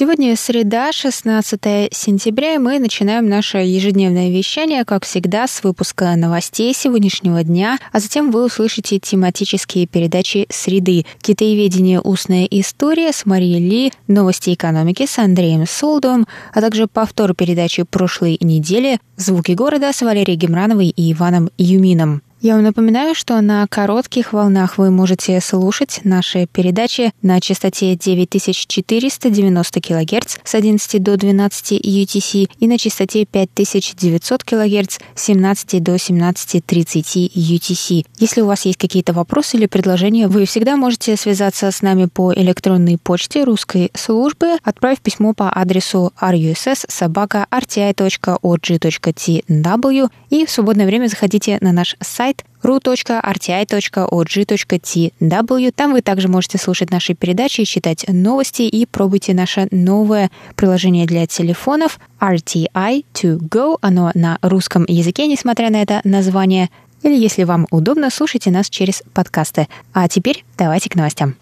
Сегодня среда, 16 сентября, и мы начинаем наше ежедневное вещание, как всегда, с выпуска новостей сегодняшнего дня, а затем вы услышите тематические передачи «Среды», «Китаеведение. Устная история» с Марией Ли, «Новости экономики» с Андреем Солдовым, а также повтор передачи прошлой недели «Звуки города» с Валерией Гемрановой и Иваном Юмином. Я вам напоминаю, что на коротких волнах вы можете слушать наши передачи на частоте 9490 кГц с 11 до 12 UTC и на частоте 5900 кГц с 17 до 17.30 UTC. Если у вас есть какие-то вопросы или предложения, вы всегда можете связаться с нами по электронной почте русской службы, отправив письмо по адресу russ.rti.org.tw и в свободное время заходите на наш сайт сайт ru.rti.org.tw. Там вы также можете слушать наши передачи, читать новости и пробуйте наше новое приложение для телефонов RTI to go. Оно на русском языке, несмотря на это название. Или, если вам удобно, слушайте нас через подкасты. А теперь давайте к новостям.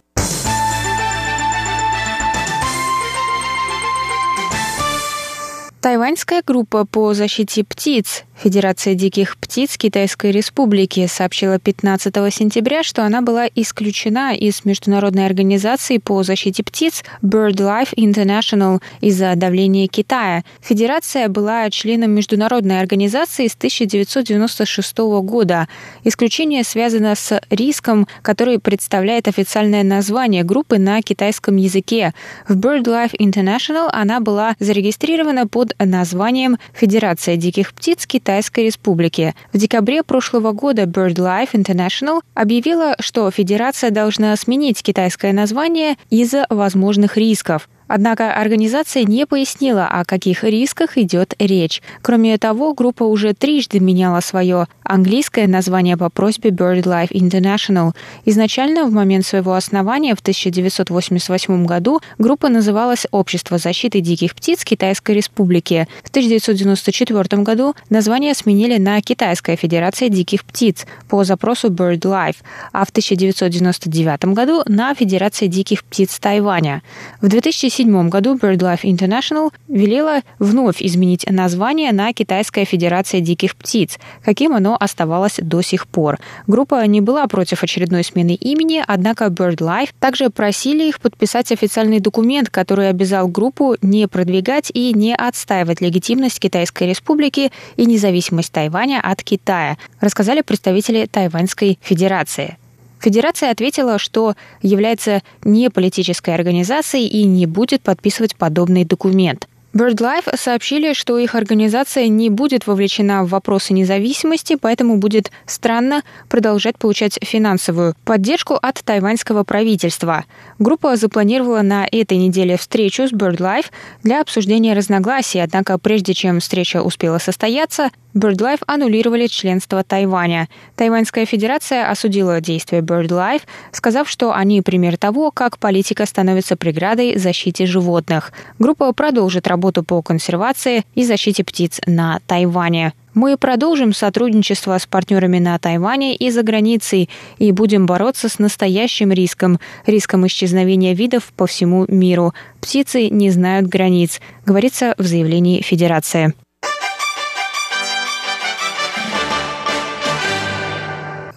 Тайваньская группа по защите птиц Федерация диких птиц Китайской Республики сообщила 15 сентября, что она была исключена из Международной организации по защите птиц BirdLife International из-за давления Китая. Федерация была членом международной организации с 1996 года. Исключение связано с риском, который представляет официальное название группы на китайском языке. В BirdLife International она была зарегистрирована под названием Федерация диких птиц Китайской Китайской Республики. В декабре прошлого года BirdLife International объявила, что Федерация должна сменить китайское название из-за возможных рисков. Однако организация не пояснила, о каких рисках идет речь. Кроме того, группа уже трижды меняла свое английское название по просьбе BirdLife International. Изначально, в момент своего основания в 1988 году, группа называлась «Общество защиты диких птиц Китайской Республики». В 1994 году название сменили на «Китайская Федерация диких птиц» по запросу BirdLife, а в 1999 году на «Федерация диких птиц Тайваня». В 2007 2007 году BirdLife International велела вновь изменить название на Китайская Федерация Диких Птиц, каким оно оставалось до сих пор. Группа не была против очередной смены имени, однако BirdLife также просили их подписать официальный документ, который обязал группу не продвигать и не отстаивать легитимность Китайской Республики и независимость Тайваня от Китая, рассказали представители Тайваньской Федерации. Федерация ответила, что является не политической организацией и не будет подписывать подобный документ. BirdLife сообщили, что их организация не будет вовлечена в вопросы независимости, поэтому будет странно продолжать получать финансовую поддержку от тайваньского правительства. Группа запланировала на этой неделе встречу с BirdLife для обсуждения разногласий, однако прежде чем встреча успела состояться, BirdLife аннулировали членство Тайваня. Тайваньская федерация осудила действия BirdLife, сказав, что они пример того, как политика становится преградой защите животных. Группа продолжит работу по консервации и защите птиц на Тайване. Мы продолжим сотрудничество с партнерами на Тайване и за границей и будем бороться с настоящим риском, риском исчезновения видов по всему миру. Птицы не знают границ, говорится в заявлении Федерации.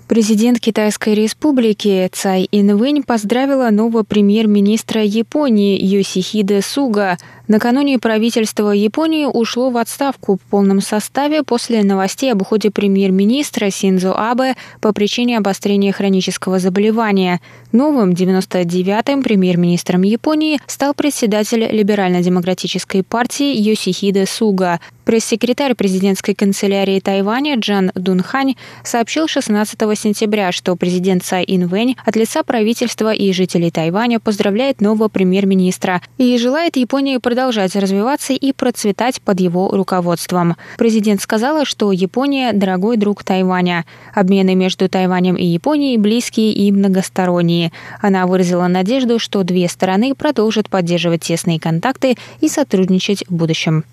Президент Китайской республики Цай Инвэнь поздравила нового премьер-министра Японии Йосихиде Суга. Накануне правительство Японии ушло в отставку в полном составе после новостей об уходе премьер-министра Синзо Абе по причине обострения хронического заболевания. Новым 99-м премьер-министром Японии стал председатель либерально-демократической партии Йосихиде Суга. Пресс-секретарь президентской канцелярии Тайваня Джан Дунхань сообщил 16 сентября, что президент Цай Инвэнь от лица правительства и жителей Тайваня поздравляет нового премьер-министра и желает Японии продолжать развиваться и процветать под его руководством. Президент сказала, что Япония – дорогой друг Тайваня. Обмены между Тайванем и Японией близкие и многосторонние. Она выразила надежду, что две стороны продолжат поддерживать тесные контакты и сотрудничать в будущем.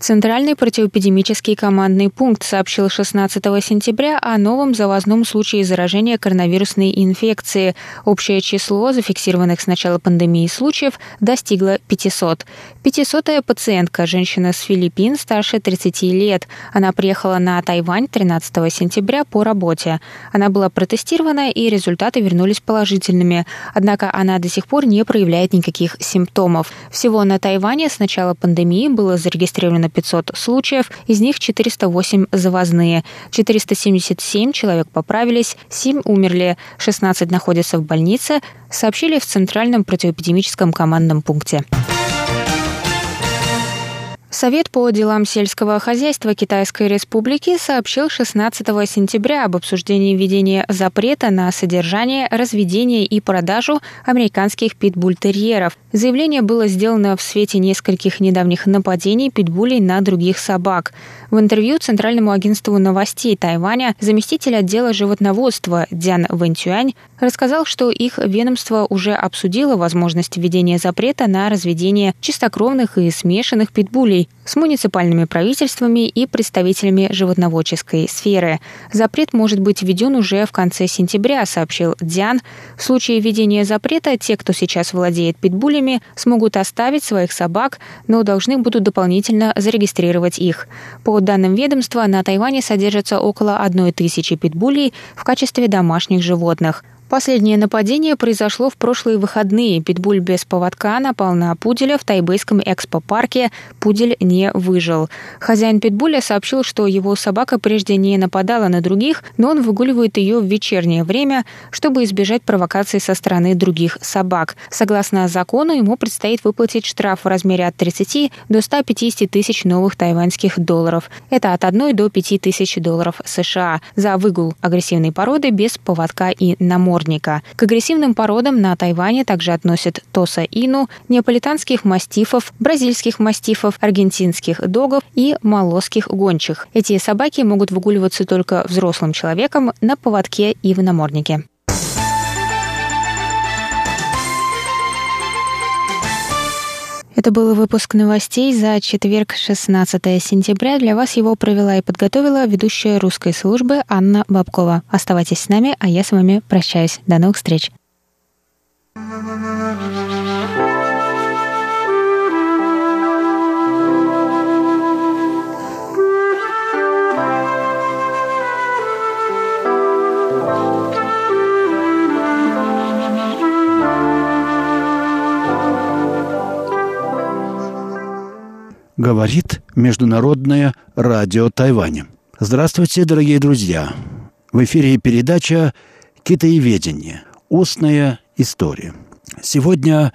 Центральный противоэпидемический командный пункт сообщил 16 сентября о новом завозном случае заражения коронавирусной инфекции. Общее число зафиксированных с начала пандемии случаев достигло 500. 500-я пациентка, женщина с Филиппин, старше 30 лет. Она приехала на Тайвань 13 сентября по работе. Она была протестирована, и результаты вернулись положительными. Однако она до сих пор не проявляет никаких симптомов. Всего на Тайване с начала пандемии было зарегистрировано 500 случаев, из них 408 завозные. 477 человек поправились, 7 умерли, 16 находятся в больнице, сообщили в Центральном противоэпидемическом командном пункте. Совет по делам сельского хозяйства Китайской Республики сообщил 16 сентября об обсуждении введения запрета на содержание, разведение и продажу американских питбультерьеров. Заявление было сделано в свете нескольких недавних нападений питбулей на других собак. В интервью Центральному агентству новостей Тайваня заместитель отдела животноводства Дзян Вэнтюань рассказал, что их ведомство уже обсудило возможность введения запрета на разведение чистокровных и смешанных питбулей с муниципальными правительствами и представителями животноводческой сферы. Запрет может быть введен уже в конце сентября, сообщил Дзян. В случае введения запрета те, кто сейчас владеет питбулями, смогут оставить своих собак, но должны будут дополнительно зарегистрировать их. По данным ведомства, на Тайване содержится около одной тысячи питбулей в качестве домашних животных. Последнее нападение произошло в прошлые выходные. Питбуль без поводка напал на пуделя в тайбэйском экспопарке. Пудель не выжил. Хозяин питбуля сообщил, что его собака прежде не нападала на других, но он выгуливает ее в вечернее время, чтобы избежать провокаций со стороны других собак. Согласно закону, ему предстоит выплатить штраф в размере от 30 до 150 тысяч новых тайваньских долларов. Это от 1 до 5 тысяч долларов США за выгул агрессивной породы без поводка и намор намордника. К агрессивным породам на Тайване также относят тоса ину, неаполитанских мастифов, бразильских мастифов, аргентинских догов и молосских гончих. Эти собаки могут выгуливаться только взрослым человеком на поводке и в наморднике. Это был выпуск новостей за четверг, 16 сентября. Для вас его провела и подготовила ведущая русской службы Анна Бабкова. Оставайтесь с нами, а я с вами прощаюсь. До новых встреч. Говорит Международное радио Тайваня. Здравствуйте, дорогие друзья! В эфире передача «Китаеведение. Устная история». Сегодня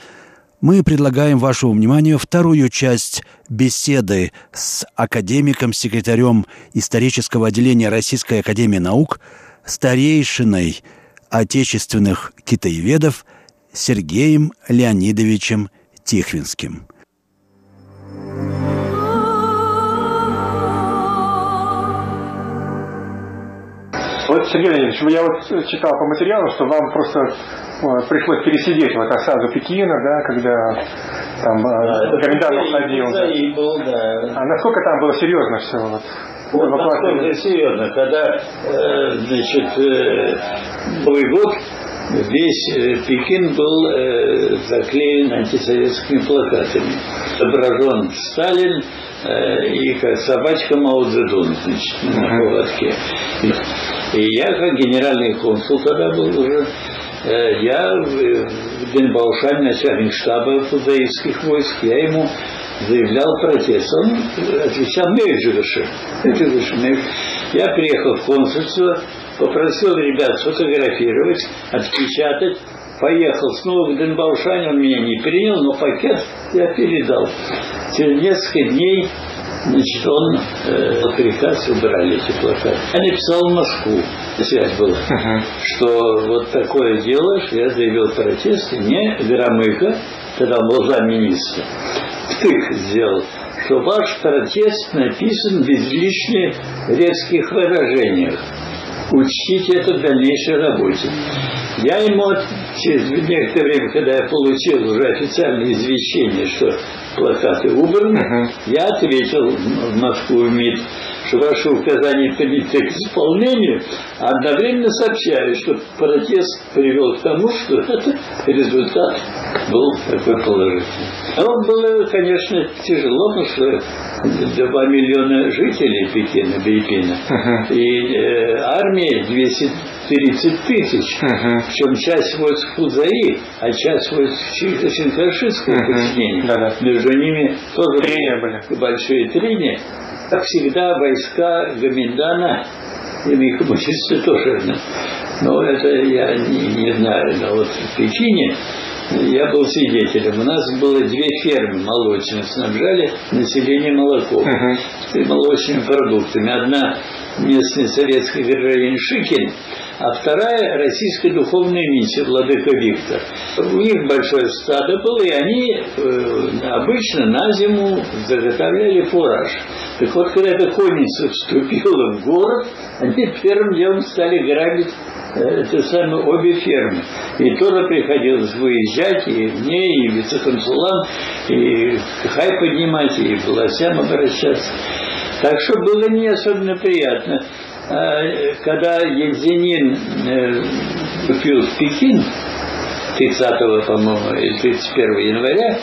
мы предлагаем вашему вниманию вторую часть беседы с академиком, секретарем исторического отделения Российской Академии Наук, старейшиной отечественных китаеведов Сергеем Леонидовичем Тихвинским – Вот, Сергей Леонидович, я вот читал по материалу, что вам просто вот, пришлось пересидеть вот осаду Пекина, да, когда там да, комендант уходил. Да. Был, да. А насколько там было серьезно все? Вот, вот насколько серьезно, когда э, значит, э, Новый год весь э, Пекин был э, заклеен антисоветскими плакатами. Изображен Сталин э, и как собачка Мао Цзэдун, значит, на поводке. И я, как генеральный консул тогда был уже, э, я в день Баушань, начальник штаба фузаистских войск, я ему заявлял протест. Он отвечал Мейджигаша. Я приехал в консульство, попросил ребят сфотографировать, отпечатать, поехал снова в Денбаушань, он меня не принял, но пакет я передал. Через несколько дней Значит, он э, приказ убрали эти плакаты. Я написал в Москву, связь была, uh-huh. что вот такое дело, что я заявил протест, не Громыко, тогда он был замминистра, втык сделал, что ваш протест написан без лишних резких выражениях. Учтите это в дальнейшей работе. Я ему через некоторое время, когда я получил уже официальное извещение, что плакаты убраны, uh-huh. я ответил в Москву в МИД, что ваши указания приняты к исполнению, а одновременно сообщаю, что протест привел к тому, что этот результат был такой положительный. Но было, конечно, тяжело, потому что 2 миллиона жителей Пекина, Бейпина, и э, армия 230 тысяч, uh-huh. причем часть войск Фудзаи, а часть войск Шинкашистского uh-huh. подчинения. Между ними тоже трения были. большие трения. Как всегда, войска Гаминдана, и коммунисты тоже, но это я не, не знаю, но вот в Пекине я был свидетелем. У нас было две фермы молочные, снабжали население молоком uh-huh. и молочными продуктами. Одна местный советский гражданин Шикин, а вторая российская духовная миссия Владыка Виктор. У них большое стадо было, и они э, обычно на зиму заготовляли фураж. Так вот, когда эта конница вступила в город, они первым делом стали грабить э, это самые обе фермы. И тоже приходилось выезжать, и мне, и вице-консулам, и хай поднимать, и властям обращаться. Так что было не особенно приятно. А, когда Ельцинин э, купил в Пекин 30, по-моему, или 31 января,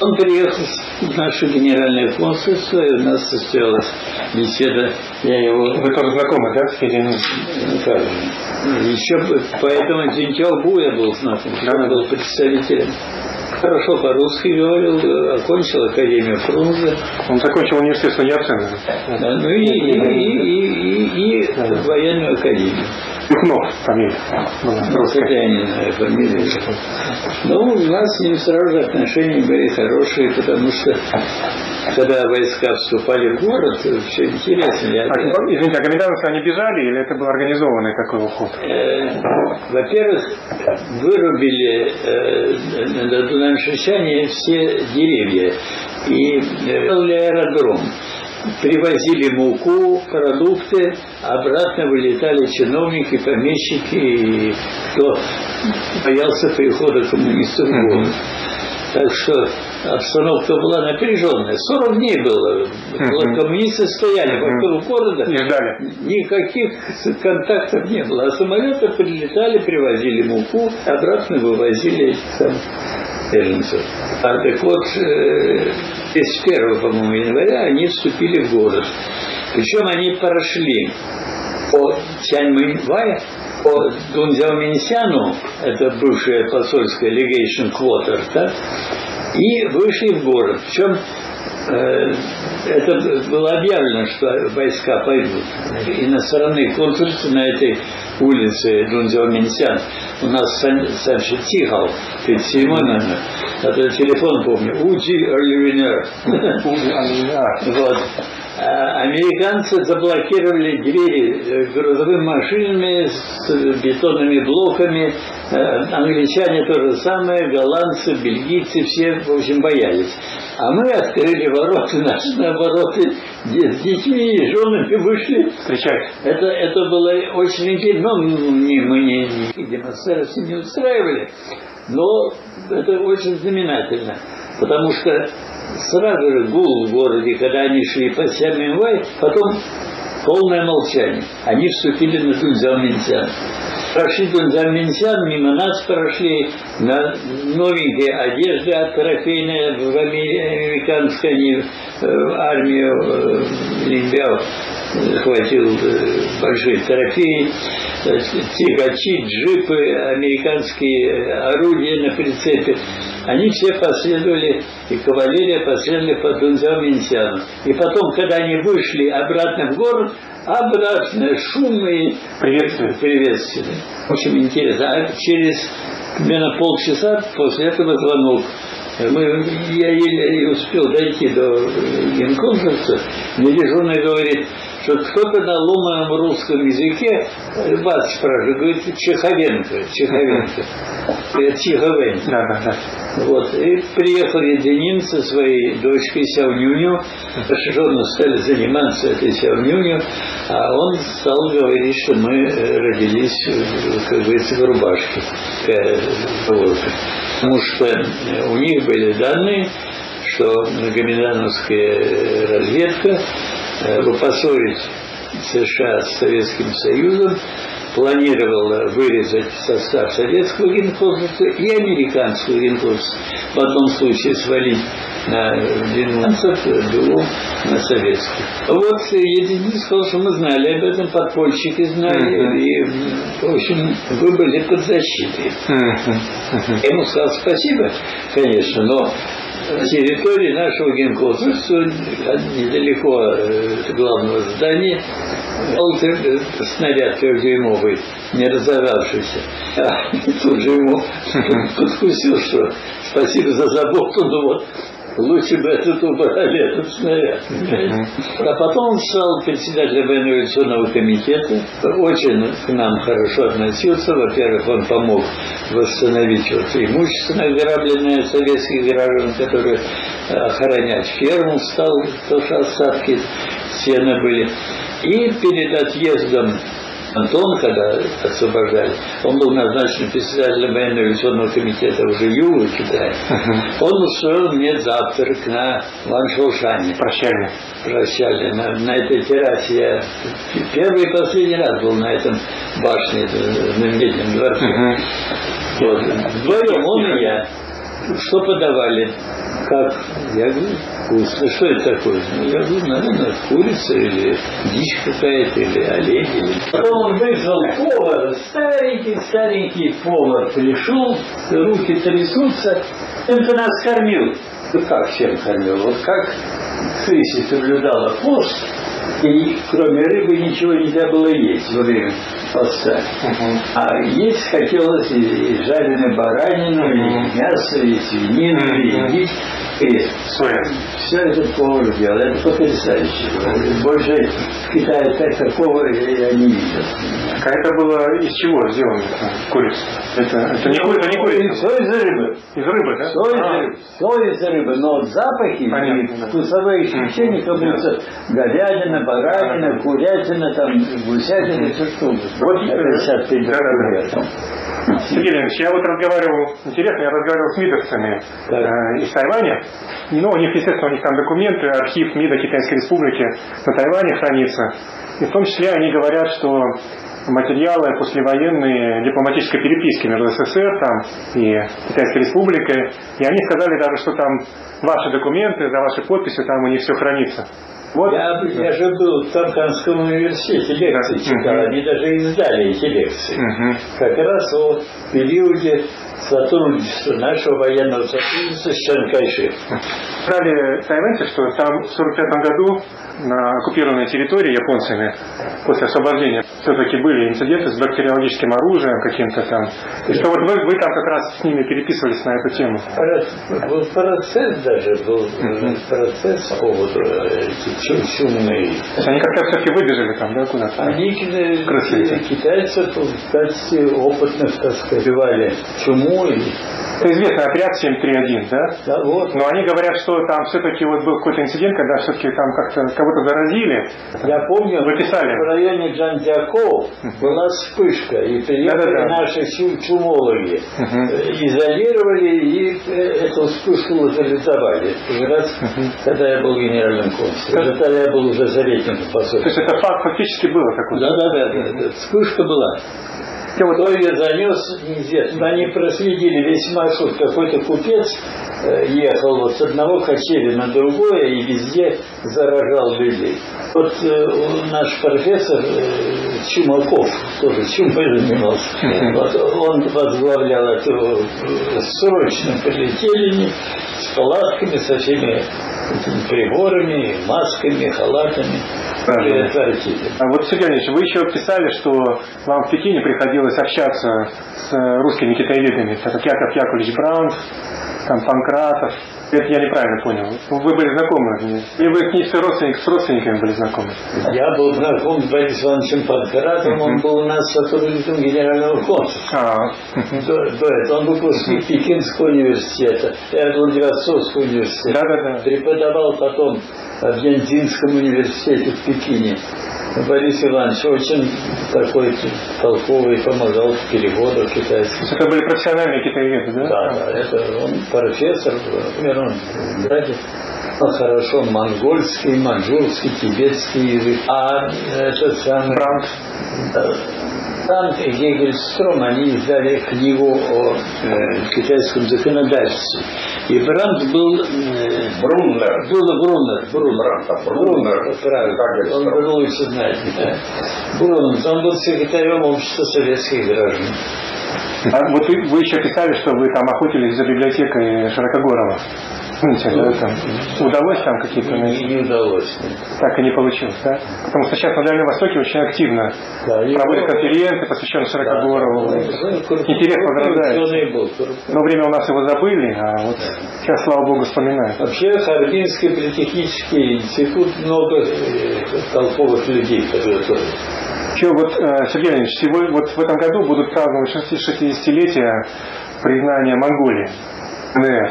он приехал в наше генеральное консульство, и у нас состоялась беседа. Я его... Вы тоже знакомы, да, с? Ну, как же. Еще поэтому Дзинтялбу я был знаком, да? он был представителем хорошо по-русски говорил, окончил Академию Фрунзе. Он закончил университет. Да, ну и, и, и, и, и да. военную академию. Юхнов фамилия. Хотя я не знаю фамилию. Но у нас с ним сразу же отношения были хорошие, потому что когда войска вступали в город, все интересно. Я... А, извините, а гоминдановцы они бежали или это был организованный такой уход? Э, во-первых, вырубили э, на Дунаншичане все деревья и сделали э, аэродром привозили муку, продукты, обратно вылетали чиновники, помещики, и кто боялся прихода коммунистов в город. Так что обстановка была напряженная. 40 дней было. Uh-huh. Коммунисты стояли вокруг города. Не ждали. Никаких контактов не было. А самолеты прилетали, привозили муку, обратно вывозили там беженцев. А так вот, 31, э, по-моему, января они вступили в город. Причем они прошли по Тяньмэньвай, по Дунзяоминсяну, это бывшая посольская legation quarter, да, и вышли в город. Причем э, это было объявлено, что войска пойдут. Иностранные консульцы на этой улице Дунзяоминсян у нас Санши Тихал, 37 номер, это телефон помню, Уджи Оливинер. Вот. А американцы заблокировали двери э, грузовыми машинами с бетонными блоками. Э, англичане то же самое, голландцы, бельгийцы, все, в общем, боялись. А мы открыли ворота, наши наоборот, с детьми и женами вышли. Встречать. Это, это было очень интересно. Но мы, мы не, не демонстрации не устраивали, но это очень знаменательно. Потому что сразу же гул в городе, когда они шли по Сяминвай, потом полное молчание. Они вступили на Тунзян-Минсян. Прошли Тунзян-Минсян, мимо нас прошли на новенькие одежды от трофейной в американской они, э, армию э, захватил э, большие трофеи, тягачи, джипы, американские орудия на прицепе. Они все последовали, и кавалерия последовали по Дунзяо-Минсяну. И потом, когда они вышли обратно в город, обратно шум и приветствие. приветствие. Очень интересно. А через примерно полчаса после этого звонок Мы, я еле успел дойти до генконсульства, мне дежурный говорит, что кто-то на ломаном русском языке вас спрашивает, говорит, Чеховенко, Чеховенко, Чеховенко. Да, да, да. Вот, и приехал Единин со своей дочкой Сявнюню, жены стали заниматься этой Сявнюню, а он стал говорить, что мы родились, как говорится, в рубашке, потому что у них были данные, что гоминановская разведка поссорить США с Советским Союзом, планировала вырезать состав советского генконсульства и американского генконсульства. В одном случае свалить на генконсульство, в другом на советский. Вот Единин сказал, что мы знали об этом, подпольщики знали, uh-huh. и, в общем, вы были под защитой. Uh-huh. Uh-huh. Я ему сказал спасибо, конечно, но территории нашего генконсульства, недалеко от главного здания, был снаряд трехдюймовый, не разорвавшийся. А тут же ему подкусил, что спасибо за заботу, но вот лучше бы этот убрали, этот снаряд. А потом он стал председателем военно-революционного комитета, очень к нам хорошо относился. Во-первых, он помог восстановить вот имущество награбленное советских граждан, которые охранять ферму стал, тоже остатки сена были. И перед отъездом Антон, когда освобождали, он был назначен председателем военно-революционного комитета уже Юга Китая. Он устроил мне завтрак на Ваншоушане. Прощальный. Прощальный. На, на этой террасе я первый и последний раз был на этом башне, знаменитом дворце. Вот. Вдвоем он и я. Что подавали? Как? Я говорю, вкусно. Что это такое? Ну, я говорю, наверное, курица или дичь какая-то, или олень. Или... Потом он вызвал повара, старенький-старенький повар пришел, руки трясутся. Чем-то нас кормил. Ну как чем кормил? Вот как Сыси соблюдала пост, и кроме рыбы ничего нельзя было есть во время поста. Uh-huh. А есть хотелось и, и жареной баранину, uh-huh. и мясо, и свинину, uh-huh. и дичь. И Соя. все это повар делал. Это потрясающе. Больше в Китае так такого я не видел. А это было из чего сделано курица? Это, это не, это не курица? Все из рыбы. Из рыбы, да? Все из а. рыбы. Все из рыбы. Но запахи Понятно, и вкусовые ощущения, как будто говядина, баранина, курятина, там, гусятина, все что. Вот, Сергей Леонидович, я вот разговаривал, интересно, я разговаривал с мидовцами э, из Тайваня. Ну, у них, естественно, у них там документы, архив МИДа Китайской Республики на Тайване хранится. И в том числе они говорят, что материалы послевоенные дипломатической переписки между СССР там, и Китайской Республикой. И они сказали даже, что там ваши документы, за ваши подписи, там у них все хранится. Вот. Я, я же был в Тарканском университете лекции читал, угу. они даже издали эти лекции. Угу. Как раз о периоде сотрудничества нашего военного сотрудничества с Чанкайши. Сказали тайваньцы, что там в 1945 году на оккупированной территории японцами после освобождения все-таки были инциденты с бактериологическим оружием каким-то там. И что вот вы, вы там как раз с ними переписывались на эту тему. Был процесс даже, был процесс по поводу чумные. То есть они как-то все-таки выбежали там, да, куда-то? Они Крысы китайцы в качестве опытных, так сказать, убивали чуму и это известный отряд 731, да? Да, вот. Но они говорят, что там все-таки вот был какой-то инцидент, когда все-таки там как-то кого-то заразили. Я помню, Вы писали. в районе Джандиаков была вспышка, и приехали да, да, да. наши чумологи, угу. изолировали и э, эту вспышку локализовали. Раз, угу. когда я был генеральным консулом, когда я был уже советником посольства. То есть это факт фактически было такой? Да, да, да, да, вспышка была. Кто ее занес, неизвестно. Они проследили весь маршрут. Какой-то купец э, ехал с одного качели на другое и везде заражал людей. Вот э, наш профессор э, Чумаков, тоже чумой занимался, вот, он возглавлял эту срочно прилетели с палатками, со всеми приборами, масками, халатами. А вот, Сергей Ильич, вы еще писали, что вам в Пекине приходилось общаться с русскими китаеведами, как Яков Яковлевич Браун, там Панкратов. Это я неправильно понял. Вы были знакомы? Или вы с ним родственник, с родственниками были знакомы? Я был знаком с Борисом Ивановичем Панкратовым. Он был у нас сотрудником генерального консульства. А, До, до этого он выпускник Пекинского университета, Эрдл-Дворцовского университета. Да-да-да. Преподавал потом в Янтинском университете в Пекине. Борис Иванович очень такой толковый, помогал в переводах китайских. это были профессиональные китаеведы, да? Да, да, это он профессор, например, граде знал хорошо монгольский, маньчжурский, тибетский язык. А этот самый... Да. Там и Гегельстром, они издали книгу о э, китайском законодательстве. И Брандт был... Э, Бруннер. был Бруннер. Бруннер. Брандт, Бруннер. правильно. Он был лучше знать. Да. Бруннер. Он был секретарем общества советских граждан. А вот вы, вы еще писали, что вы там охотились за библиотекой Широкогорова. Помните, да, там удалось там какие-то Не, не удалось. Так и не получилось, да? Потому что сейчас на Дальнем Востоке очень активно Да, его- проводят конференции, посвященные Широкогорову. Интерес возрастает. Коррупционный был, коррупционный. Но время у нас его забыли, а вот сейчас, слава богу, вспоминают. Вообще Харбинский политехнический институт много э, толковых людей подготовил. Еще вот, э, Сергей Леонидович, сегодня, вот в этом году будут праздновать 60-летие признания Монголии. ДНР.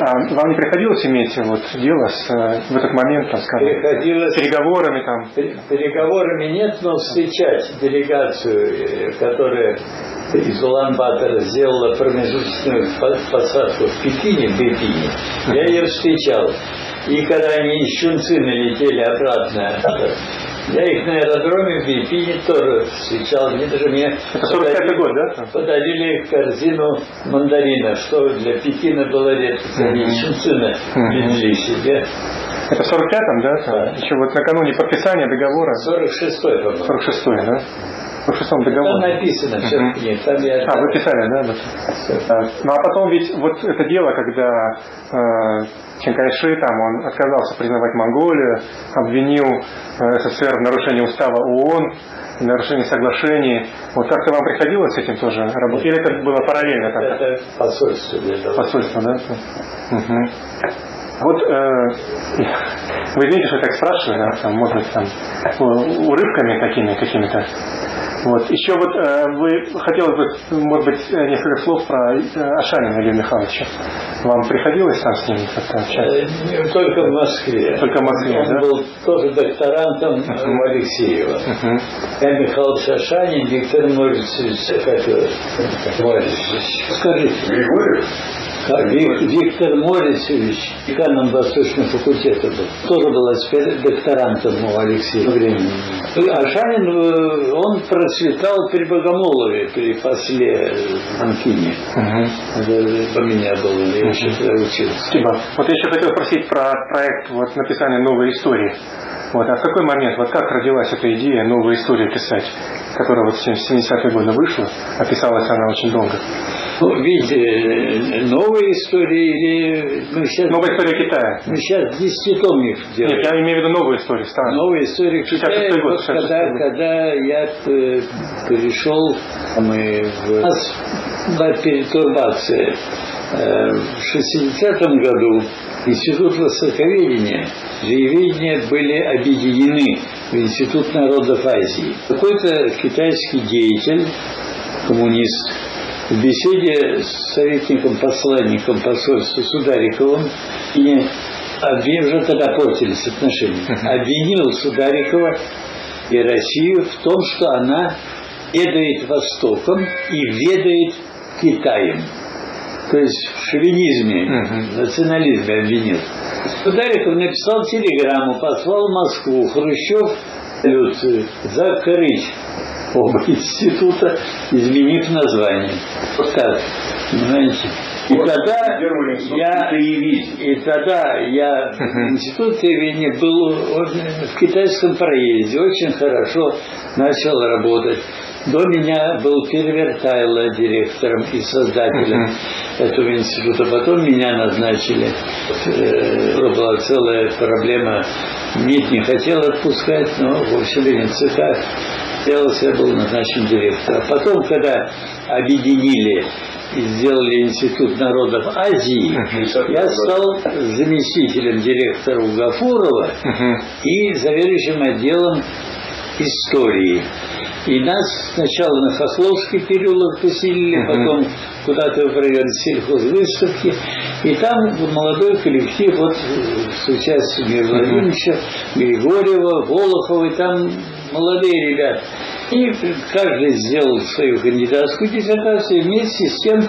А вам не приходилось иметь вот дело с, э, в этот момент, там, скажем, Приходилось с переговорами там? Пер- Переговорами нет, но встречать делегацию, э, которая из Улан-Батора сделала промежуточную по- посадку в Пекине, в Пекине, я ее встречал. И когда они из Чунцина летели обратно, я их на аэродроме в Пекине тоже встречал. Они даже мне Это 45 год, да? подарили корзину мандаринов, что для Пекина было редкость. Они из Чунцина себе. Это в 45-м, да? Да. Еще вот накануне подписания договора, 46-й, по-моему. 46-й, да? В 46-м Там написано все в книге. Там я... А, вы писали, да? Да. Ну а потом ведь вот это дело, когда э, Чанкайши там, он отказался признавать Монголию, обвинил э, СССР в нарушении устава ООН, в нарушении соглашений. Вот как-то вам приходилось с этим тоже работать? Или это было параллельно там? Это посольство. Посольство, да? Вот э, вы извините, что я так спрашиваю, да, там, может быть, там, у- урывками такими какими-то. Вот. Еще вот э, вы хотелось бы, может быть, э, несколько слов про э, Ашанина Илья Михайловича. Вам приходилось там с ним как-то общаться? Э, Только в Москве. Только в Москве, Он да? был тоже докторантом у Алексеева. Мгм. Я Михаил Шашанин, Виктор Морисович? Морисович. Скажите. Григорьев? Виктор Морисович, деканом Восточного факультета был. Тоже был аспир- докторантом у Алексея времени. А Шанин, э, он процветал при Богомолове, при после Анкине. Мгм. Это по меня было, я еще тогда учился. Спасибо. Вот я еще хотел спросить про проект вот, написания новой истории. Вот, а в какой момент, вот как родилась эта идея новую историю писать, которая вот в 70-е годы вышла, а писалась она очень долго? Ну, видите, новые истории или мы сейчас, Новая история Китая. мы сейчас десятитомник делаем. Нет, я имею в виду новую историю, старую. Новая история Китая, 66-й год, вот 66-й когда, год. когда я э, перешел, мы в... у нас была перетурбация. Э, В 60-м году Институт востоковедения, живеведения были объединены в Институт народов Азии. Какой-то китайский деятель, коммунист, в беседе с советником-посланником посольства Судариковым и уже тогда портились отношения, обвинил Сударикова и Россию в том, что она ведает Востоком и ведает Китаем. То есть в шовинизме, Мгм. национализме обвинил. Судариков написал телеграмму, послал в Москву. Хрущев революцию закрыть оба института, изменив название. Вот так, понимаете? И тогда я, и тогда я в институт Кривения был в китайском проезде, очень хорошо начал работать. До меня был Перевертайло директором и создателем этого института. Потом меня назначили. Э, была целая проблема. МИД не хотел отпускать, но в общем ЦК сделался, я был назначен директором. Потом, когда объединили сделали Институт народов Азии, я стал заместителем директора Угафурова и заведующим отделом истории. И нас сначала на Хасловский переулок поселили, uh потом куда-то район сельхозвыставки. И там молодой коллектив, вот с участием Владимировича, Григорьева, Волохова, и там молодые ребята. И каждый сделал свою кандидатскую диссертацию вместе с тем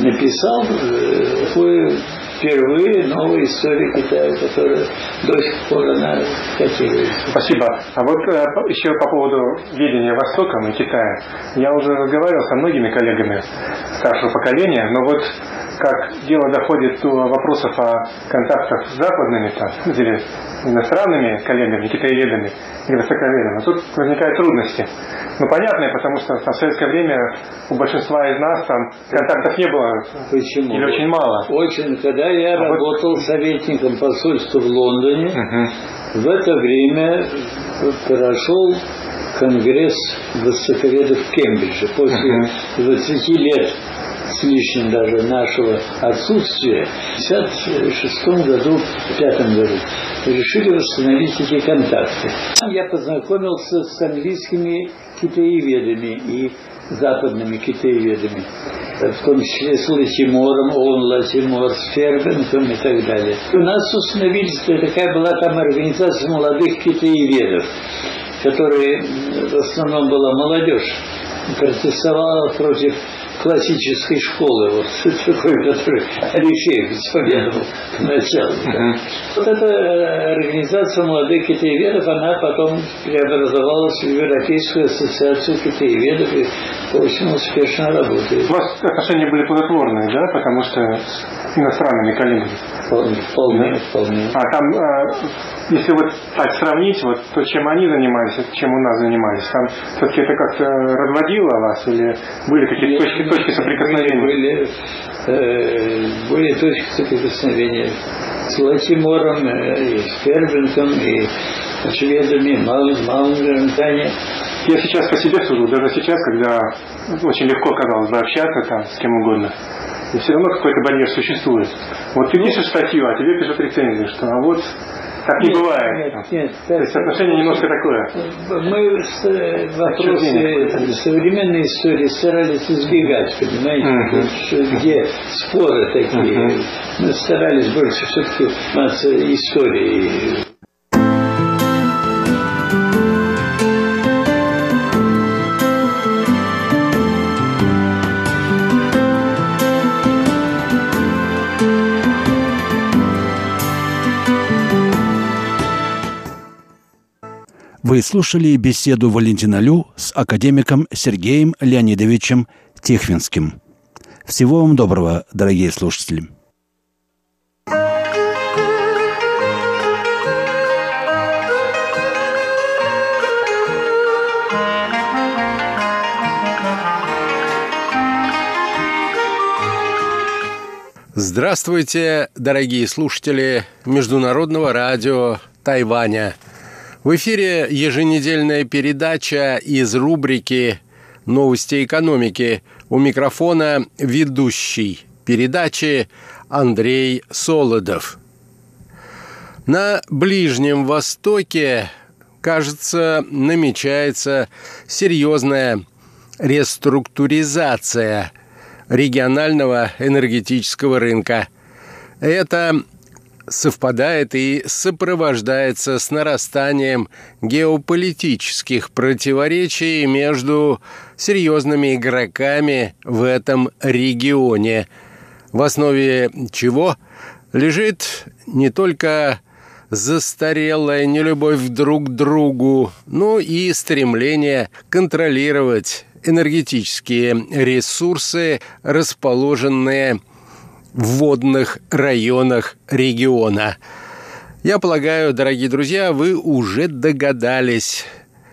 написал э, такую впервые новая история Китая, которая до сих пор она котируется. Спасибо. А вот э, еще по поводу видения Востоком и Китая. Я уже разговаривал со многими коллегами старшего поколения, но вот как дело доходит до вопросов о контактах с западными, там, или иностранными коллегами, китаеведами или востоковедами, тут возникают трудности. Ну, понятно, потому что в советское время у большинства из нас там контактов не было. Почему? Или очень мало. Очень. Когда я а работал вот... советником посольства в Лондоне, угу. в это время прошел конгресс востоковедов в Кембридже. После угу. 20 лет с лишним даже нашего отсутствия, в 1956 году, в 1905 году, решили восстановить эти контакты. Я познакомился с английскими китаеведами и западными китаеведами, в том числе с Латимором, Оуэн Латимор, с Фербенком и так далее. У нас установились, такая была там организация молодых китаеведов, которые в основном была молодежь, протестовала против классической школы, вот такой, который Алексеев исповедовал. Uh-huh. Вот эта э, организация молодых китаеведов, она потом преобразовалась в Европейскую ассоциацию китаеведов и очень успешно работает. У вас отношения были плодотворные, да, потому что с иностранными коллегами? Вполне, вполне. А там, э, если вот так сравнить, вот то, чем они занимались, чем у нас занимались, там все-таки это как-то разводило вас или были какие-то точки, точки соприкосновения? Были, э, были точки соприкосновения с Латимором, э, и с Фербентом, и шведами, Малмгрантане. Я сейчас по себе сужу, даже сейчас, когда очень легко, казалось бы, общаться там с кем угодно, и все равно какой-то барьер существует. Вот ты пишешь статью, а тебе пишут рецензию, что а вот так не нет, бывает. Нет, нет, То есть отношение немножко такое. Мы в вопросе современной истории старались избегать, понимаете, uh-huh. где споры такие. Uh-huh. Мы старались больше все-таки заниматься историей. Вы слушали беседу Валентина Лю с академиком Сергеем Леонидовичем Тихвинским. Всего вам доброго, дорогие слушатели. Здравствуйте, дорогие слушатели Международного радио Тайваня – в эфире еженедельная передача из рубрики «Новости экономики». У микрофона ведущий передачи Андрей Солодов. На Ближнем Востоке, кажется, намечается серьезная реструктуризация регионального энергетического рынка. Это совпадает и сопровождается с нарастанием геополитических противоречий между серьезными игроками в этом регионе, в основе чего лежит не только застарелая нелюбовь друг к другу, но и стремление контролировать энергетические ресурсы, расположенные водных районах региона. Я полагаю, дорогие друзья, вы уже догадались,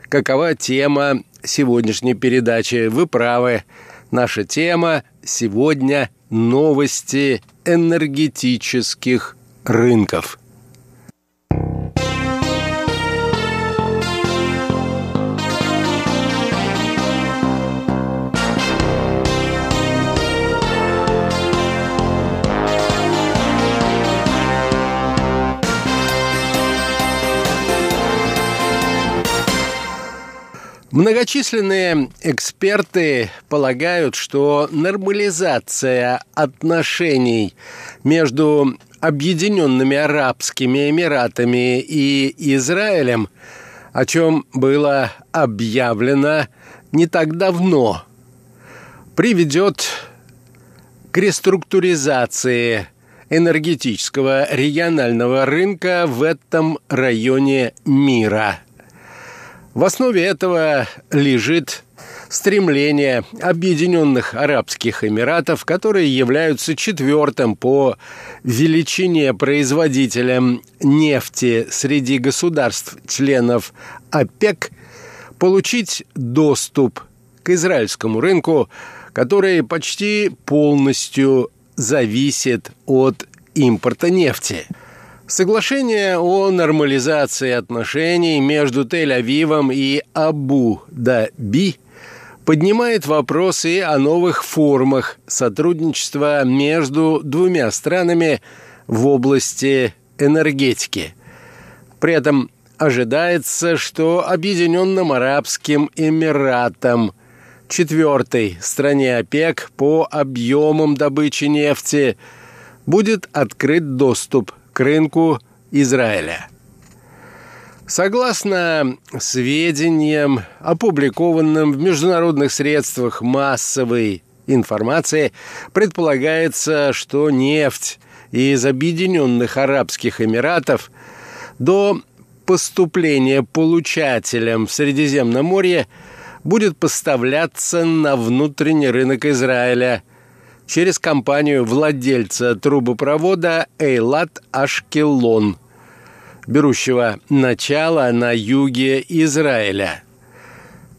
какова тема сегодняшней передачи. Вы правы. Наша тема сегодня – новости энергетических рынков. Многочисленные эксперты полагают, что нормализация отношений между Объединенными Арабскими Эмиратами и Израилем, о чем было объявлено не так давно, приведет к реструктуризации энергетического регионального рынка в этом районе мира. В основе этого лежит стремление Объединенных Арабских Эмиратов, которые являются четвертым по величине производителем нефти среди государств-членов ОПЕК, получить доступ к израильскому рынку, который почти полностью зависит от импорта нефти. Соглашение о нормализации отношений между Тель-Авивом и Абу-Даби поднимает вопросы о новых формах сотрудничества между двумя странами в области энергетики. При этом ожидается, что Объединенным Арабским Эмиратам, четвертой стране ОПЕК по объемам добычи нефти, будет открыт доступ рынку Израиля. Согласно сведениям, опубликованным в международных средствах массовой информации, предполагается, что нефть из Объединенных Арабских Эмиратов до поступления получателям в Средиземноморье будет поставляться на внутренний рынок Израиля через компанию владельца трубопровода «Эйлат Ашкелон», берущего начало на юге Израиля.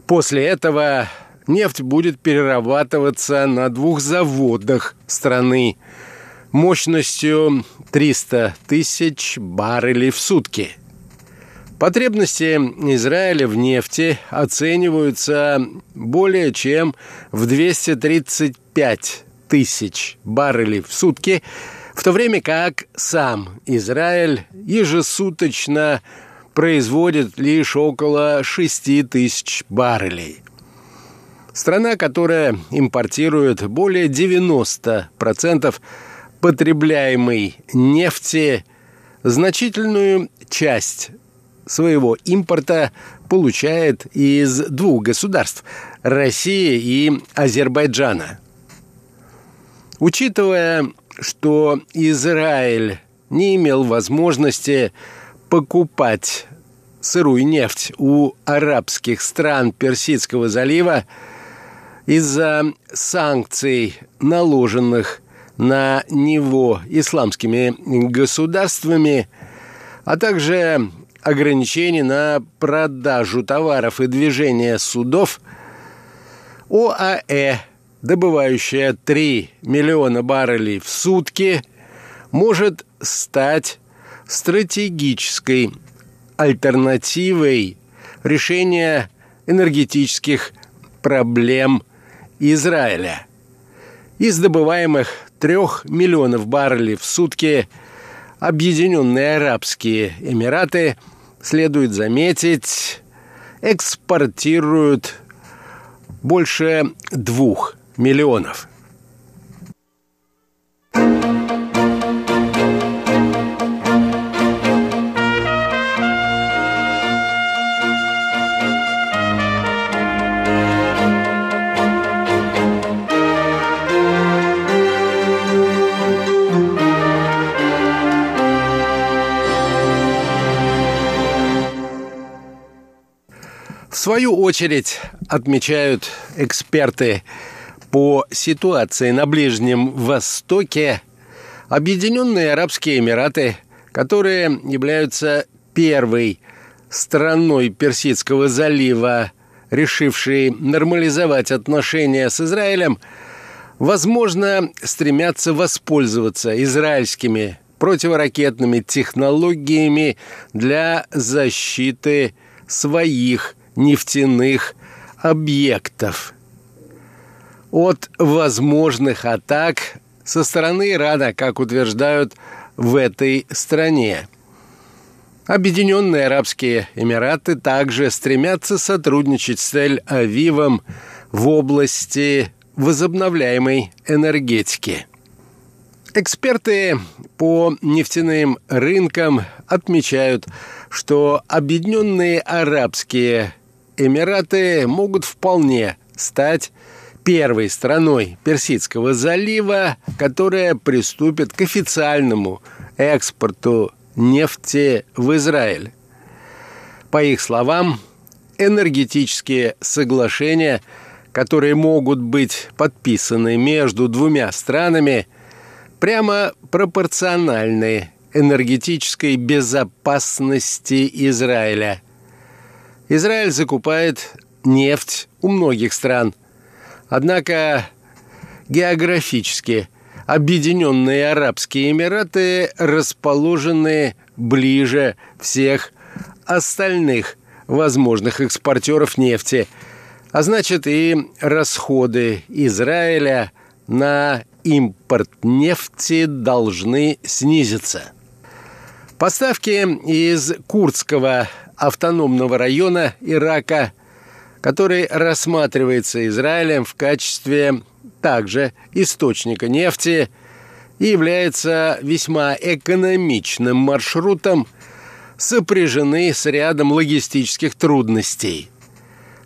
После этого нефть будет перерабатываться на двух заводах страны мощностью 300 тысяч баррелей в сутки. Потребности Израиля в нефти оцениваются более чем в 235 тысяч баррелей в сутки, в то время как сам Израиль ежесуточно производит лишь около 6 тысяч баррелей. Страна, которая импортирует более 90% потребляемой нефти, значительную часть своего импорта получает из двух государств – России и Азербайджана – Учитывая, что Израиль не имел возможности покупать сырую нефть у арабских стран Персидского залива из-за санкций, наложенных на него исламскими государствами, а также ограничений на продажу товаров и движение судов, ОАЭ добывающая 3 миллиона баррелей в сутки, может стать стратегической альтернативой решения энергетических проблем Израиля. Из добываемых 3 миллионов баррелей в сутки Объединенные Арабские Эмираты, следует заметить, экспортируют больше двух миллионов. В свою очередь отмечают эксперты по ситуации на Ближнем Востоке. Объединенные Арабские Эмираты, которые являются первой страной Персидского залива, решившей нормализовать отношения с Израилем, возможно, стремятся воспользоваться израильскими противоракетными технологиями для защиты своих нефтяных объектов – от возможных атак со стороны Ирана, как утверждают в этой стране. Объединенные Арабские Эмираты также стремятся сотрудничать с Тель-Авивом в области возобновляемой энергетики. Эксперты по нефтяным рынкам отмечают, что Объединенные Арабские Эмираты могут вполне стать первой страной Персидского залива, которая приступит к официальному экспорту нефти в Израиль. По их словам, энергетические соглашения, которые могут быть подписаны между двумя странами, прямо пропорциональны энергетической безопасности Израиля. Израиль закупает нефть у многих стран. Однако географически – Объединенные Арабские Эмираты расположены ближе всех остальных возможных экспортеров нефти, а значит и расходы Израиля на импорт нефти должны снизиться. Поставки из Курдского автономного района Ирака, который рассматривается Израилем в качестве также источника нефти и является весьма экономичным маршрутом, сопряжены с рядом логистических трудностей.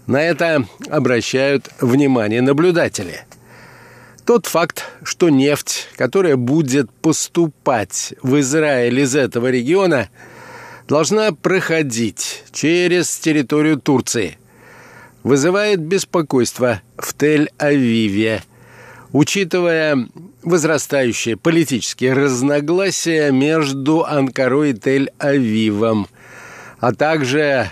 На это обращают внимание наблюдатели. Тот факт, что нефть, которая будет поступать в Израиль из этого региона, должна проходить через территорию Турции, вызывает беспокойство в Тель-Авиве – учитывая возрастающие политические разногласия между Анкарой и Тель-Авивом, а также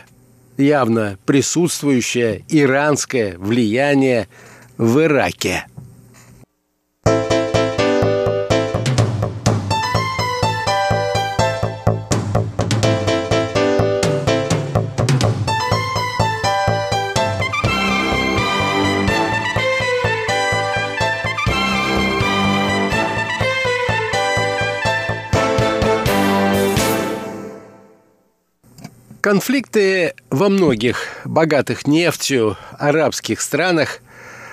явно присутствующее иранское влияние в Ираке – Конфликты во многих богатых нефтью арабских странах,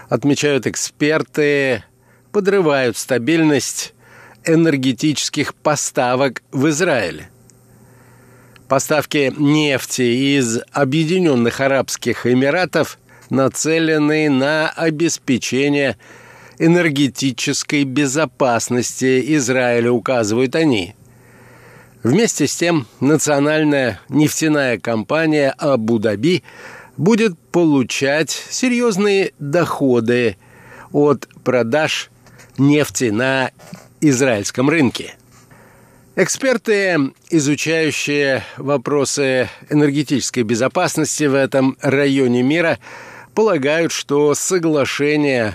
отмечают эксперты, подрывают стабильность энергетических поставок в Израиль. Поставки нефти из Объединенных Арабских Эмиратов нацелены на обеспечение энергетической безопасности Израиля, указывают они – Вместе с тем, национальная нефтяная компания Абу-Даби будет получать серьезные доходы от продаж нефти на израильском рынке. Эксперты, изучающие вопросы энергетической безопасности в этом районе мира, полагают, что соглашение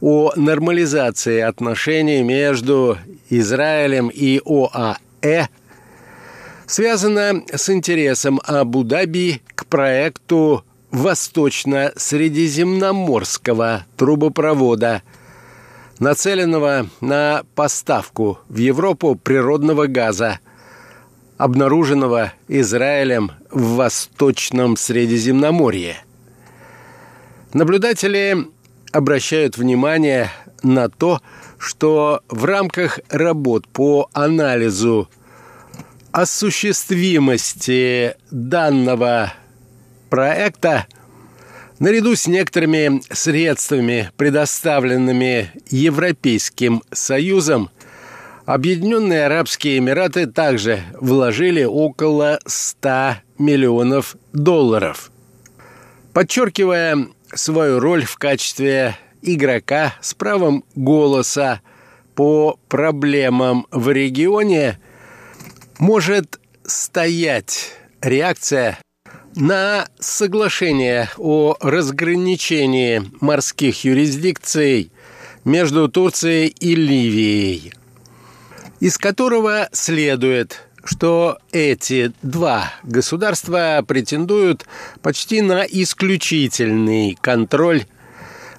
о нормализации отношений между Израилем и ОАЭ связано с интересом Абу-Даби к проекту Восточно-Средиземноморского трубопровода, нацеленного на поставку в Европу природного газа, обнаруженного Израилем в Восточном Средиземноморье. Наблюдатели обращают внимание на то, что в рамках работ по анализу осуществимости данного проекта наряду с некоторыми средствами, предоставленными Европейским Союзом, Объединенные Арабские Эмираты также вложили около 100 миллионов долларов. Подчеркивая свою роль в качестве игрока с правом голоса по проблемам в регионе – может стоять реакция на соглашение о разграничении морских юрисдикций между Турцией и Ливией, из которого следует, что эти два государства претендуют почти на исключительный контроль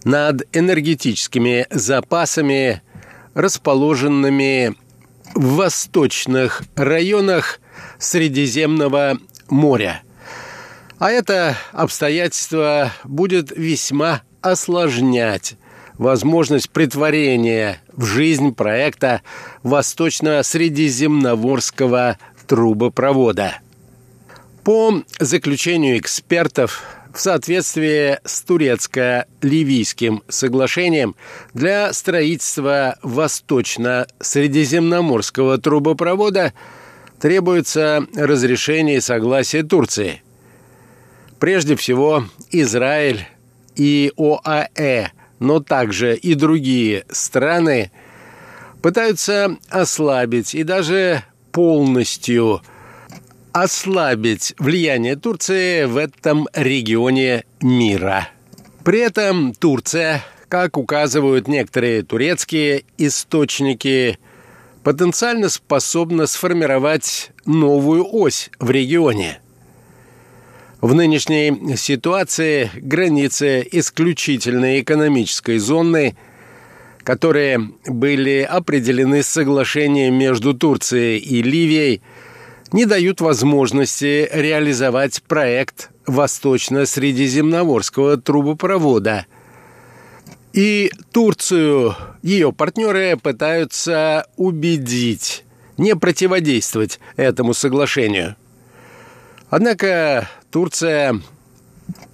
над энергетическими запасами, расположенными в восточных районах Средиземного моря. А это обстоятельство будет весьма осложнять возможность притворения в жизнь проекта Восточно-Средиземноморского трубопровода. По заключению экспертов, в соответствии с турецко-ливийским соглашением для строительства Восточно-Средиземноморского трубопровода требуется разрешение и согласие Турции. Прежде всего, Израиль и ОАЭ, но также и другие страны пытаются ослабить и даже полностью ослабить влияние Турции в этом регионе мира. При этом Турция, как указывают некоторые турецкие источники, потенциально способна сформировать новую ось в регионе. В нынешней ситуации границы исключительной экономической зоны, которые были определены соглашением между Турцией и Ливией – не дают возможности реализовать проект Восточно-Средиземноморского трубопровода. И Турцию ее партнеры пытаются убедить не противодействовать этому соглашению. Однако Турция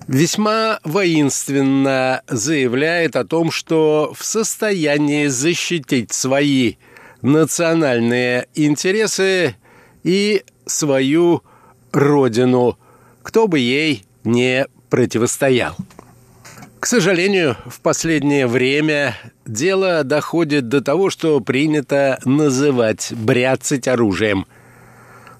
весьма воинственно заявляет о том, что в состоянии защитить свои национальные интересы и свою родину, кто бы ей не противостоял. К сожалению, в последнее время дело доходит до того, что принято называть бряцать оружием.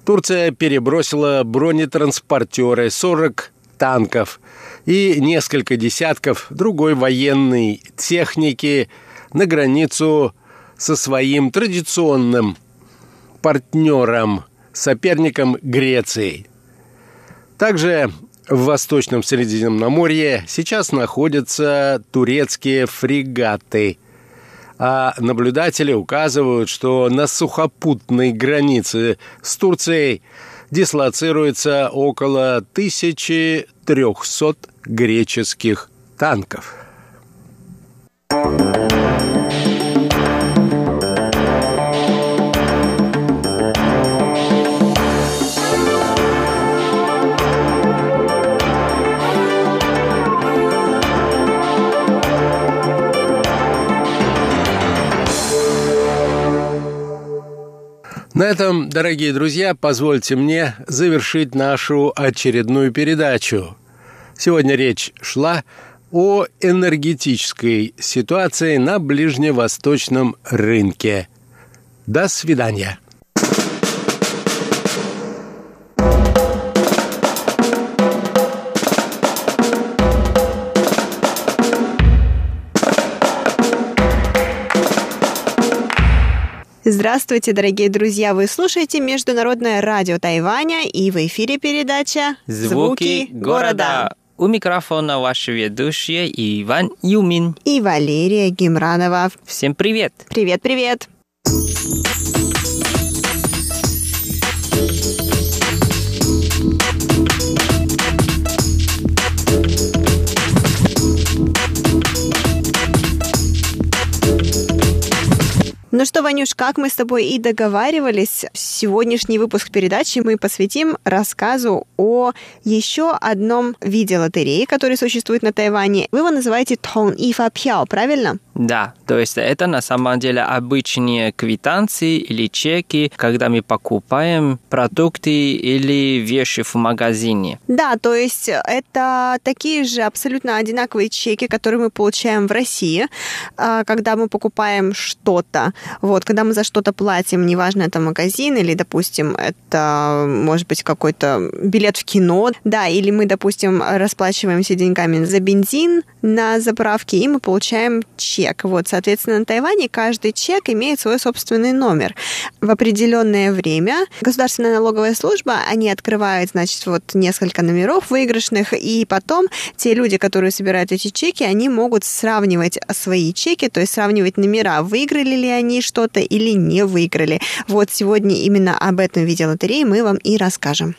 Турция перебросила бронетранспортеры, 40 танков и несколько десятков другой военной техники на границу со своим традиционным партнером – соперником Греции. Также в Восточном Средиземноморье сейчас находятся турецкие фрегаты, а наблюдатели указывают, что на сухопутной границе с Турцией дислоцируется около 1300 греческих танков. На этом, дорогие друзья, позвольте мне завершить нашу очередную передачу. Сегодня речь шла о энергетической ситуации на ближневосточном рынке. До свидания. Здравствуйте, дорогие друзья! Вы слушаете Международное радио Тайваня и в эфире передача «Звуки, города». У микрофона ваши ведущие Иван Юмин и Валерия Гимранова. Всем привет! Привет-привет! Ну что, Ванюш, как мы с тобой и договаривались, сегодняшний выпуск передачи мы посвятим рассказу о еще одном виде лотереи, который существует на Тайване. Вы его называете Тон Ифа Пяо, правильно? Да, то есть это на самом деле обычные квитанции или чеки, когда мы покупаем продукты или вещи в магазине. Да, то есть это такие же абсолютно одинаковые чеки, которые мы получаем в России, а, когда мы покупаем что-то. Вот, когда мы за что-то платим, неважно, это магазин или, допустим, это может быть какой-то билет в кино, да, или мы, допустим, расплачиваемся деньгами за бензин на заправке, и мы получаем чек чек. Вот, соответственно, на Тайване каждый чек имеет свой собственный номер. В определенное время государственная налоговая служба, они открывают, значит, вот несколько номеров выигрышных, и потом те люди, которые собирают эти чеки, они могут сравнивать свои чеки, то есть сравнивать номера, выиграли ли они что-то или не выиграли. Вот сегодня именно об этом виде лотереи мы вам и расскажем.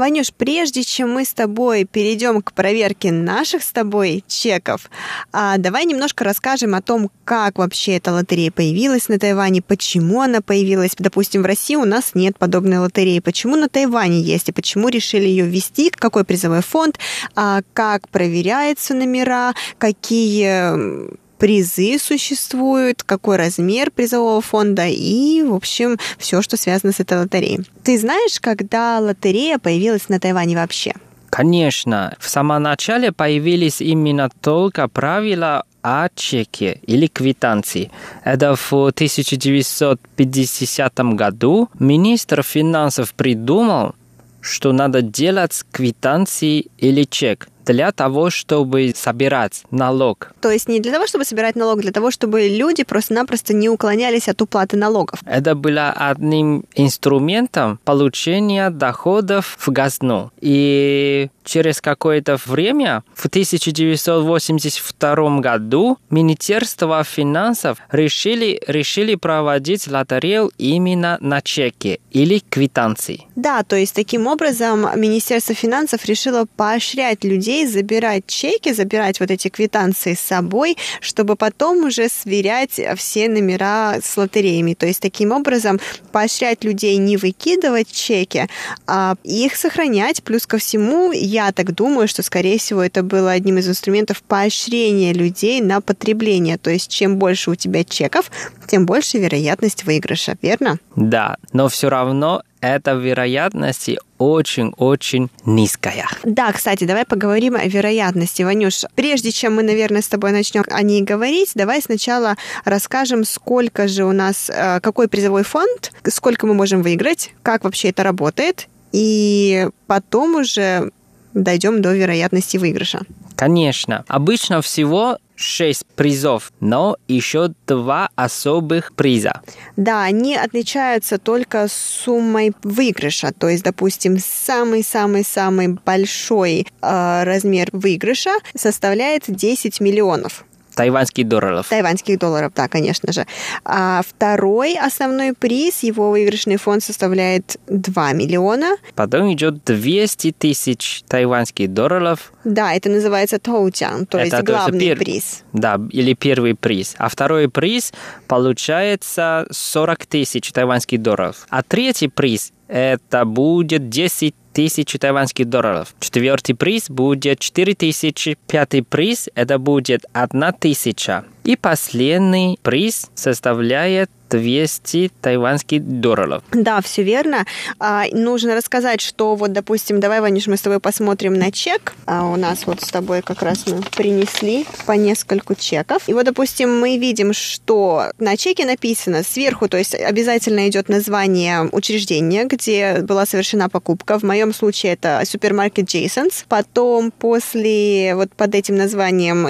Ванюш, прежде чем мы с тобой перейдем к проверке наших с тобой чеков, а, давай немножко расскажем о том, как вообще эта лотерея появилась на Тайване, почему она появилась. Допустим, в России у нас нет подобной лотереи. Почему на Тайване есть и почему решили ее ввести, какой призовой фонд, а, как проверяются номера, какие призы существуют, какой размер призового фонда и, в общем, все, что связано с этой лотереей. Ты знаешь, когда лотерея появилась на Тайване вообще? Конечно, в самом начале появились именно только правила о чеке или квитанции. Это в 1950 году министр финансов придумал, что надо делать квитанции или чек для того, чтобы собирать налог. То есть не для того, чтобы собирать налог, для того, чтобы люди просто-напросто не уклонялись от уплаты налогов. Это было одним инструментом получения доходов в казну. И через какое-то время, в 1982 году, Министерство финансов решили, решили проводить лотерею именно на чеке или квитанции. Да, то есть таким образом Министерство финансов решило поощрять людей забирать чеки, забирать вот эти квитанции с собой, чтобы потом уже сверять все номера с лотереями. То есть таким образом поощрять людей не выкидывать чеки, а их сохранять. Плюс ко всему, я так думаю, что, скорее всего, это было одним из инструментов поощрения людей на потребление. То есть чем больше у тебя чеков, тем больше вероятность выигрыша, верно? Да, но все равно эта вероятность очень-очень низкая. Да, кстати, давай поговорим о вероятности, Ванюш. Прежде чем мы, наверное, с тобой начнем о ней говорить, давай сначала расскажем, сколько же у нас, э, какой призовой фонд, сколько мы можем выиграть, как вообще это работает, и потом уже дойдем до вероятности выигрыша. Конечно. Обычно всего шесть призов, но еще два особых приза. Да, они отличаются только суммой выигрыша. То есть, допустим, самый-самый-самый большой э, размер выигрыша составляет 10 миллионов. Тайваньских долларов. Тайваньских долларов, да, конечно же. А второй основной приз, его выигрышный фонд составляет 2 миллиона. Потом идет 200 тысяч тайваньских долларов. Да, это называется тоутян, то это есть главный пер... приз. Да, или первый приз. А второй приз получается 40 тысяч тайваньских долларов. А третий приз это будет 10 тысяч тайваньских долларов. Четвертый приз будет 4 тысячи. Пятый приз это будет 1 тысяча. И последний приз составляет 200 тайваньских долларов. Да, все верно. А, нужно рассказать, что вот, допустим, давай, Ваниш, мы с тобой посмотрим на чек. А у нас вот с тобой как раз мы принесли по нескольку чеков. И вот, допустим, мы видим, что на чеке написано сверху, то есть обязательно идет название учреждения, где была совершена покупка. В моем случае это супермаркет Джейсонс. Потом после вот под этим названием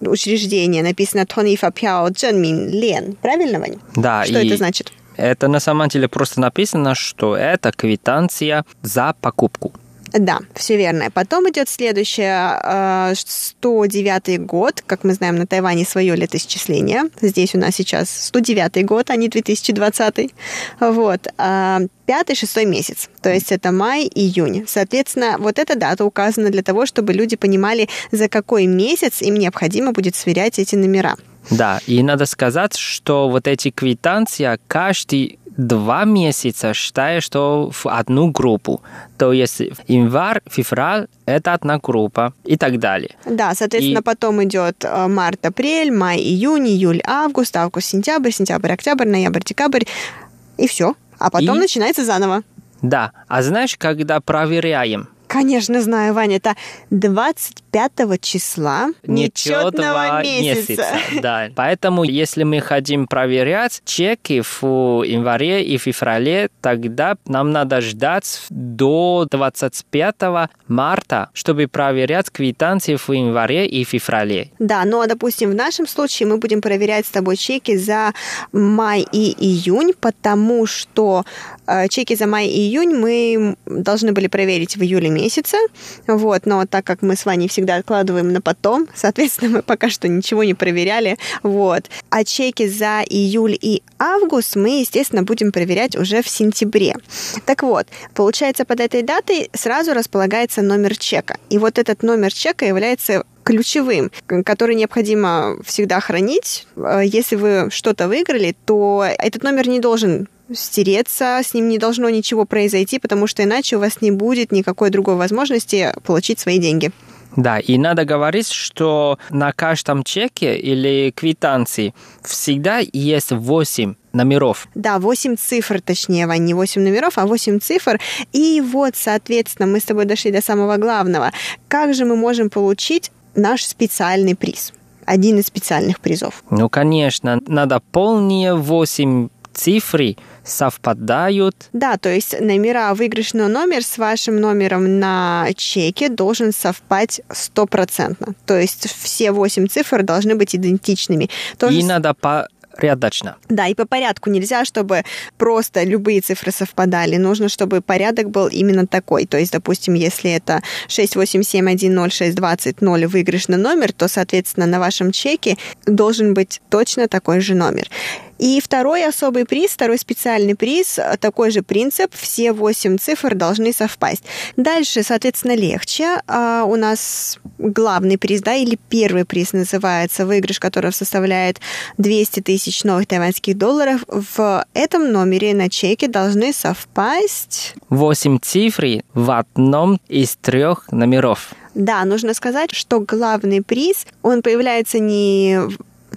учреждения написано Тони Фапяо Дженмин Лен. Правильно, Вань? Да. Что это значит? Это на самом деле просто написано, что это квитанция за покупку. Да, все верно. Потом идет следующее, 109 э, год. Как мы знаем, на Тайване свое летоисчисление. Здесь у нас сейчас 109 год, а не 2020. Вот. А, пятый, шестой месяц. То есть это май, июнь. Соответственно, вот эта дата указана для того, чтобы люди понимали, за какой месяц им необходимо будет сверять эти номера. Да, и надо сказать, что вот эти квитанции каждый два месяца считаю, что в одну группу. То есть январь, февраль – это одна группа и так далее. Да, соответственно, и... потом идет э, март, апрель, май, июнь, июль, август, август, сентябрь, сентябрь, октябрь, ноябрь, декабрь. И все. А потом и... начинается заново. Да. А знаешь, когда проверяем, Конечно, знаю, Ваня. Это 25 числа нечетного месяца. Да. Поэтому, если мы хотим проверять чеки в январе и феврале, тогда нам надо ждать до 25 марта, чтобы проверять квитанции в январе и феврале. Да, ну а, допустим, в нашем случае мы будем проверять с тобой чеки за май и июнь, потому что чеки за май и июнь мы должны были проверить в июле месяце, вот, но так как мы с Ваней всегда откладываем на потом, соответственно, мы пока что ничего не проверяли, вот. А чеки за июль и август мы, естественно, будем проверять уже в сентябре. Так вот, получается, под этой датой сразу располагается номер чека. И вот этот номер чека является ключевым, который необходимо всегда хранить. Э, если вы что-то выиграли, то этот номер не должен стереться, с ним не должно ничего произойти, потому что иначе у вас не будет никакой другой возможности получить свои деньги. Да, и надо говорить, что на каждом чеке или квитанции всегда есть 8 номеров. Да, 8 цифр, точнее, Вань, не 8 номеров, а 8 цифр. И вот, соответственно, мы с тобой дошли до самого главного. Как же мы можем получить наш специальный приз? Один из специальных призов. Ну, конечно, надо полные 8 цифры совпадают. Да, то есть номера, выигрышный номер с вашим номером на чеке должен совпать стопроцентно. То есть все восемь цифр должны быть идентичными. То И надо по порядочно. Да, и по порядку нельзя, чтобы просто любые цифры совпадали. Нужно, чтобы порядок был именно такой. То есть, допустим, если это 687106200 выигрышный номер, то, соответственно, на вашем чеке должен быть точно такой же номер. И второй особый приз, второй специальный приз, такой же принцип, все восемь цифр должны совпасть. Дальше, соответственно, легче. А у нас главный приз, да, или первый приз называется выигрыш, который составляет 200 тысяч новых тайваньских долларов. В этом номере на чеке должны совпасть... Восемь цифр в одном из трех номеров. Да, нужно сказать, что главный приз, он появляется не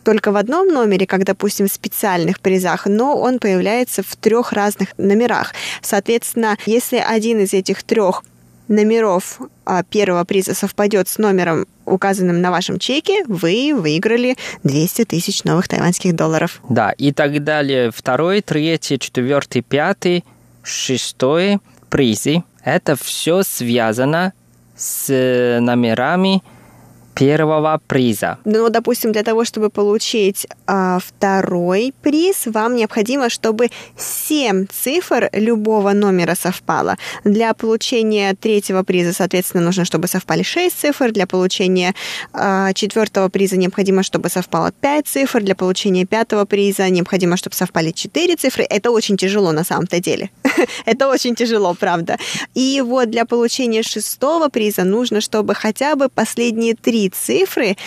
только в одном номере, как, допустим, в специальных призах, но он появляется в трех разных номерах. Соответственно, если один из этих трех номеров а, первого приза совпадет с номером, указанным на вашем чеке, вы выиграли 200 тысяч новых тайваньских долларов. Да, и так далее. Второй, третий, четвертый, пятый, шестой призы. Это все связано с номерами первого приза. Ну, допустим, для того, чтобы получить а, второй приз, вам необходимо, чтобы 7 цифр любого номера совпало. Для получения третьего приза, соответственно, нужно, чтобы совпали 6 цифр. Для получения а, четвертого приза необходимо, чтобы совпало 5 цифр. Для получения пятого приза необходимо, чтобы совпали 4 цифры. Это очень тяжело на самом-то деле. Это очень тяжело, правда. И вот для получения шестого приза нужно, чтобы хотя бы последние три цифры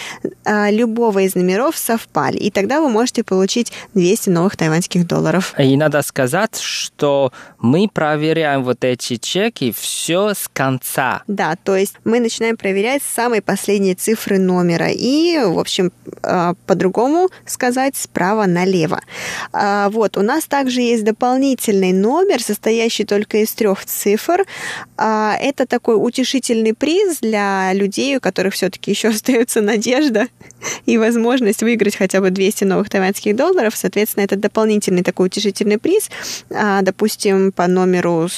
а, любого из номеров совпали. И тогда вы можете получить 200 новых тайваньских долларов. И надо сказать, что мы проверяем вот эти чеки все с конца. Да, то есть мы начинаем проверять самые последние цифры номера. И, в общем, а, по-другому сказать, справа налево. А, вот, у нас также есть дополнительный номер, состоящий только из трех цифр. Это такой утешительный приз для людей, у которых все-таки еще еще остается надежда и возможность выиграть хотя бы 200 новых тайваньских долларов. Соответственно, это дополнительный такой утешительный приз. А, допустим, по номеру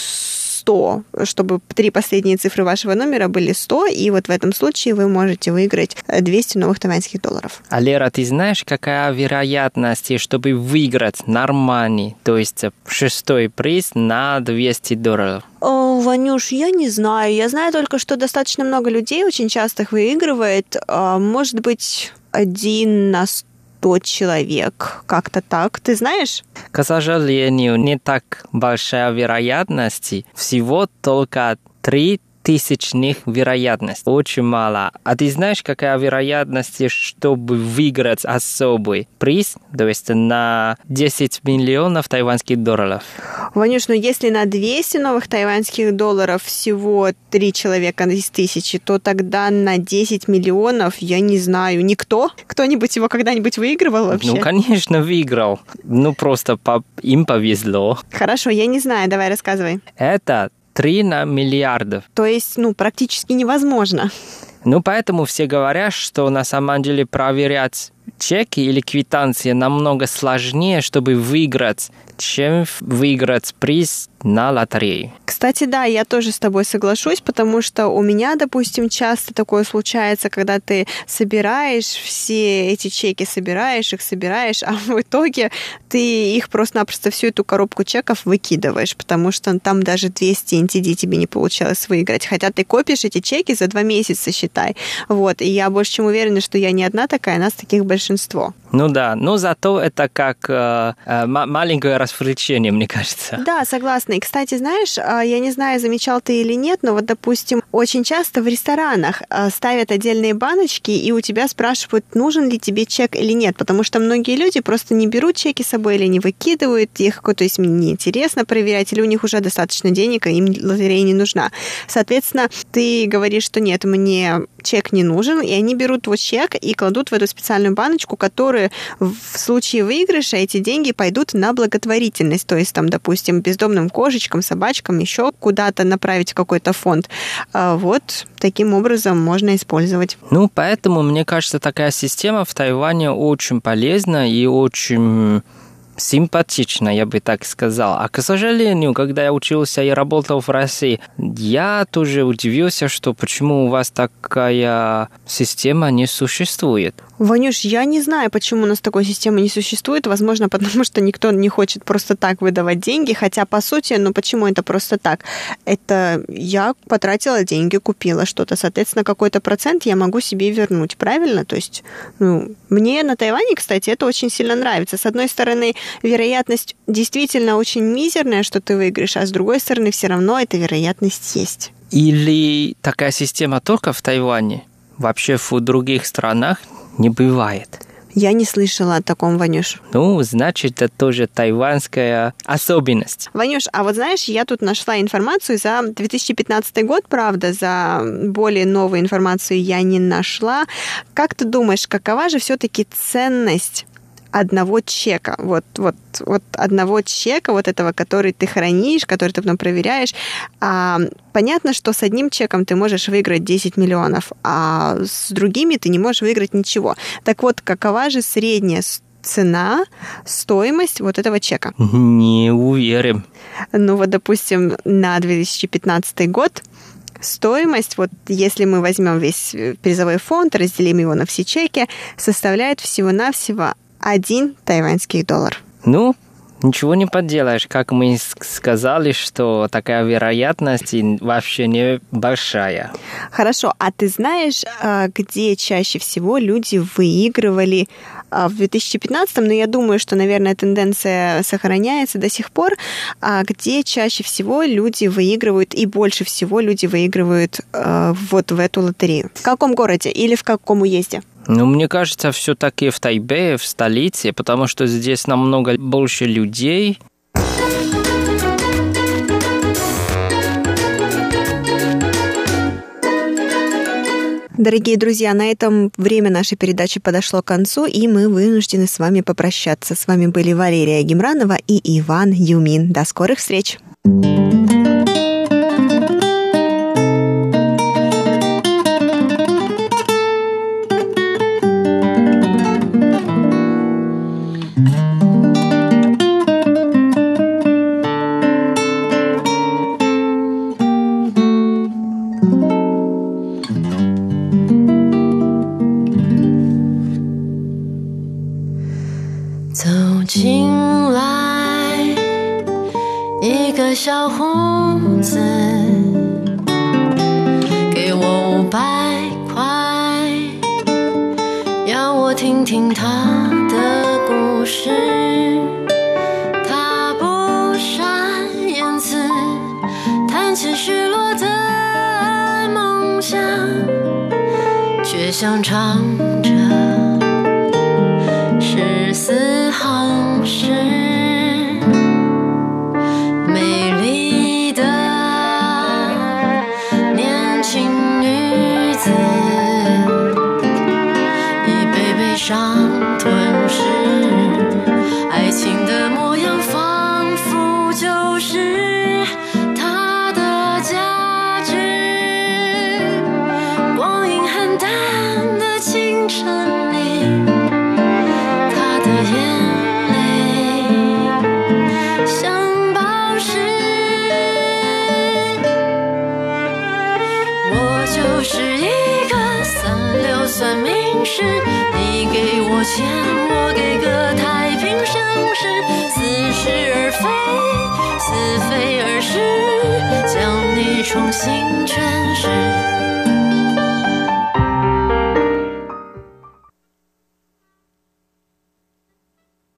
100, чтобы три последние цифры вашего номера были 100, и вот в этом случае вы можете выиграть 200 новых тайваньских долларов. А Лера, ты знаешь, какая вероятность, чтобы выиграть нормальный, то есть шестой приз на 200 долларов? О, Ванюш, я не знаю. Я знаю только, что достаточно много людей очень часто их выигрывает. А, может быть, один на сто 100 человек. Как-то так. Ты знаешь? К сожалению, не так большая вероятность. Всего только 3 тысячных вероятность. Очень мало. А ты знаешь, какая вероятность, чтобы выиграть особый приз, то есть на 10 миллионов тайваньских долларов? Ванюш, ну если на 200 новых тайваньских долларов всего 3 человека из тысячи, то тогда на 10 миллионов, я не знаю, никто? Кто-нибудь его когда-нибудь выигрывал вообще? Ну, конечно, выиграл. Ну, просто по... им повезло. Хорошо, я не знаю, давай рассказывай. Это 3 на миллиардов. То есть, ну, практически невозможно. Ну, поэтому все говорят, что на самом деле проверять чеки или квитанции намного сложнее, чтобы выиграть, чем выиграть приз на лотерее. Кстати, да, я тоже с тобой соглашусь, потому что у меня, допустим, часто такое случается, когда ты собираешь все эти чеки, собираешь их, собираешь, а в итоге ты их просто-напросто всю эту коробку чеков выкидываешь, потому что там даже 200 NTD тебе не получалось выиграть. Хотя ты копишь эти чеки за два месяца, считай. Вот, и я больше чем уверена, что я не одна такая, нас таких большинство. Ну да, но зато это как э, э, маленькое развлечение, мне кажется. Да, согласна. И, кстати, знаешь, а, я не знаю, замечал ты или нет, но вот, допустим, очень часто в ресторанах а, ставят отдельные баночки, и у тебя спрашивают, нужен ли тебе чек или нет, потому что многие люди просто не берут чеки с собой или не выкидывают их, то есть мне неинтересно проверять, или у них уже достаточно денег, и им лотерея не нужна. Соответственно, ты говоришь, что нет, мне чек не нужен, и они берут твой чек и кладут в эту специальную баночку, которую в случае выигрыша эти деньги пойдут на благотворительность, то есть там, допустим, бездомным кошечкам, собачкам, еще куда-то направить какой-то фонд. А вот таким образом можно использовать. Ну, поэтому, мне кажется, такая система в Тайване очень полезна и очень симпатично, я бы так сказал. А, к сожалению, когда я учился и работал в России, я тоже удивился, что почему у вас такая система не существует. Ванюш, я не знаю, почему у нас такой системы не существует. Возможно, потому что никто не хочет просто так выдавать деньги. Хотя, по сути, ну почему это просто так? Это я потратила деньги, купила что-то. Соответственно, какой-то процент я могу себе вернуть, правильно? То есть, ну, мне на Тайване, кстати, это очень сильно нравится. С одной стороны, вероятность действительно очень мизерная, что ты выиграешь, а с другой стороны, все равно эта вероятность есть. Или такая система только в Тайване? Вообще в других странах не бывает. Я не слышала о таком, Ванюш. Ну, значит, это тоже тайванская особенность. Ванюш, а вот знаешь, я тут нашла информацию за 2015 год, правда, за более новую информацию я не нашла. Как ты думаешь, какова же все-таки ценность одного чека, вот, вот, вот одного чека, вот этого, который ты хранишь, который ты потом проверяешь. А, понятно, что с одним чеком ты можешь выиграть 10 миллионов, а с другими ты не можешь выиграть ничего. Так вот, какова же средняя цена, стоимость вот этого чека? Не уверен. Ну вот, допустим, на 2015 год стоимость, вот если мы возьмем весь призовой фонд, разделим его на все чеки, составляет всего-навсего один тайваньский доллар. Ну, Ничего не поделаешь, как мы сказали, что такая вероятность вообще не большая. Хорошо, а ты знаешь, а, где чаще всего люди выигрывали а, в 2015, но я думаю, что, наверное, тенденция сохраняется до сих пор, а где чаще всего люди выигрывают и больше всего люди выигрывают вот в эту лотерею? В каком городе или в каком уезде? Ну, мне кажется, все-таки в Тайбе, в столице, потому что здесь намного больше людей. Дорогие друзья, на этом время нашей передачи подошло к концу, и мы вынуждены с вами попрощаться. С вами были Валерия Гемранова и Иван Юмин. До скорых встреч!